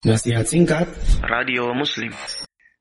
Nasihat singkat Radio Muslim.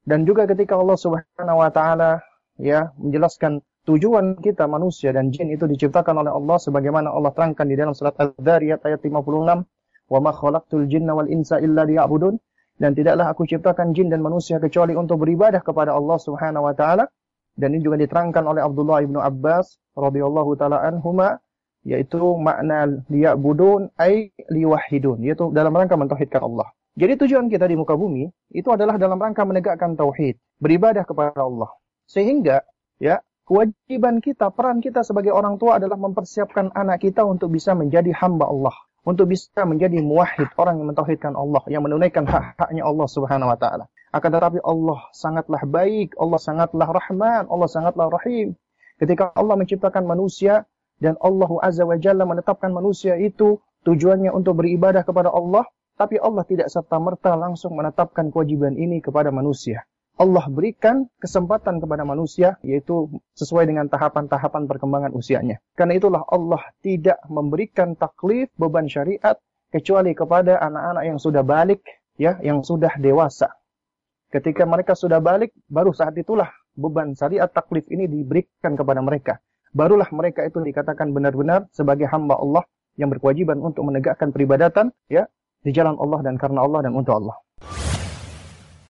Dan juga ketika Allah Subhanahu wa taala ya menjelaskan tujuan kita manusia dan jin itu diciptakan oleh Allah sebagaimana Allah terangkan di dalam surat Az-Zariyat ayat 56, "Wa ma khalaqtul jinna wal insa illa liya'budun." Dan tidaklah aku ciptakan jin dan manusia kecuali untuk beribadah kepada Allah Subhanahu wa taala. Dan ini juga diterangkan oleh Abdullah ibnu Abbas radhiyallahu taala anhuma yaitu makna liya'budun ay liwahidun yaitu dalam rangka mentauhidkan Allah. Jadi tujuan kita di muka bumi itu adalah dalam rangka menegakkan tauhid, beribadah kepada Allah. Sehingga ya kewajiban kita, peran kita sebagai orang tua adalah mempersiapkan anak kita untuk bisa menjadi hamba Allah untuk bisa menjadi muwahhid, orang yang mentauhidkan Allah, yang menunaikan hak-haknya Allah Subhanahu wa taala. Akan tetapi Allah sangatlah baik, Allah sangatlah rahman, Allah sangatlah rahim. Ketika Allah menciptakan manusia dan Allah Azza wa Jalla menetapkan manusia itu tujuannya untuk beribadah kepada Allah, tapi Allah tidak serta-merta langsung menetapkan kewajiban ini kepada manusia. Allah berikan kesempatan kepada manusia yaitu sesuai dengan tahapan-tahapan perkembangan usianya. Karena itulah Allah tidak memberikan taklif beban syariat kecuali kepada anak-anak yang sudah balik ya, yang sudah dewasa. Ketika mereka sudah balik, baru saat itulah beban syariat taklif ini diberikan kepada mereka. Barulah mereka itu dikatakan benar-benar sebagai hamba Allah yang berkewajiban untuk menegakkan peribadatan ya di jalan Allah dan karena Allah dan untuk Allah.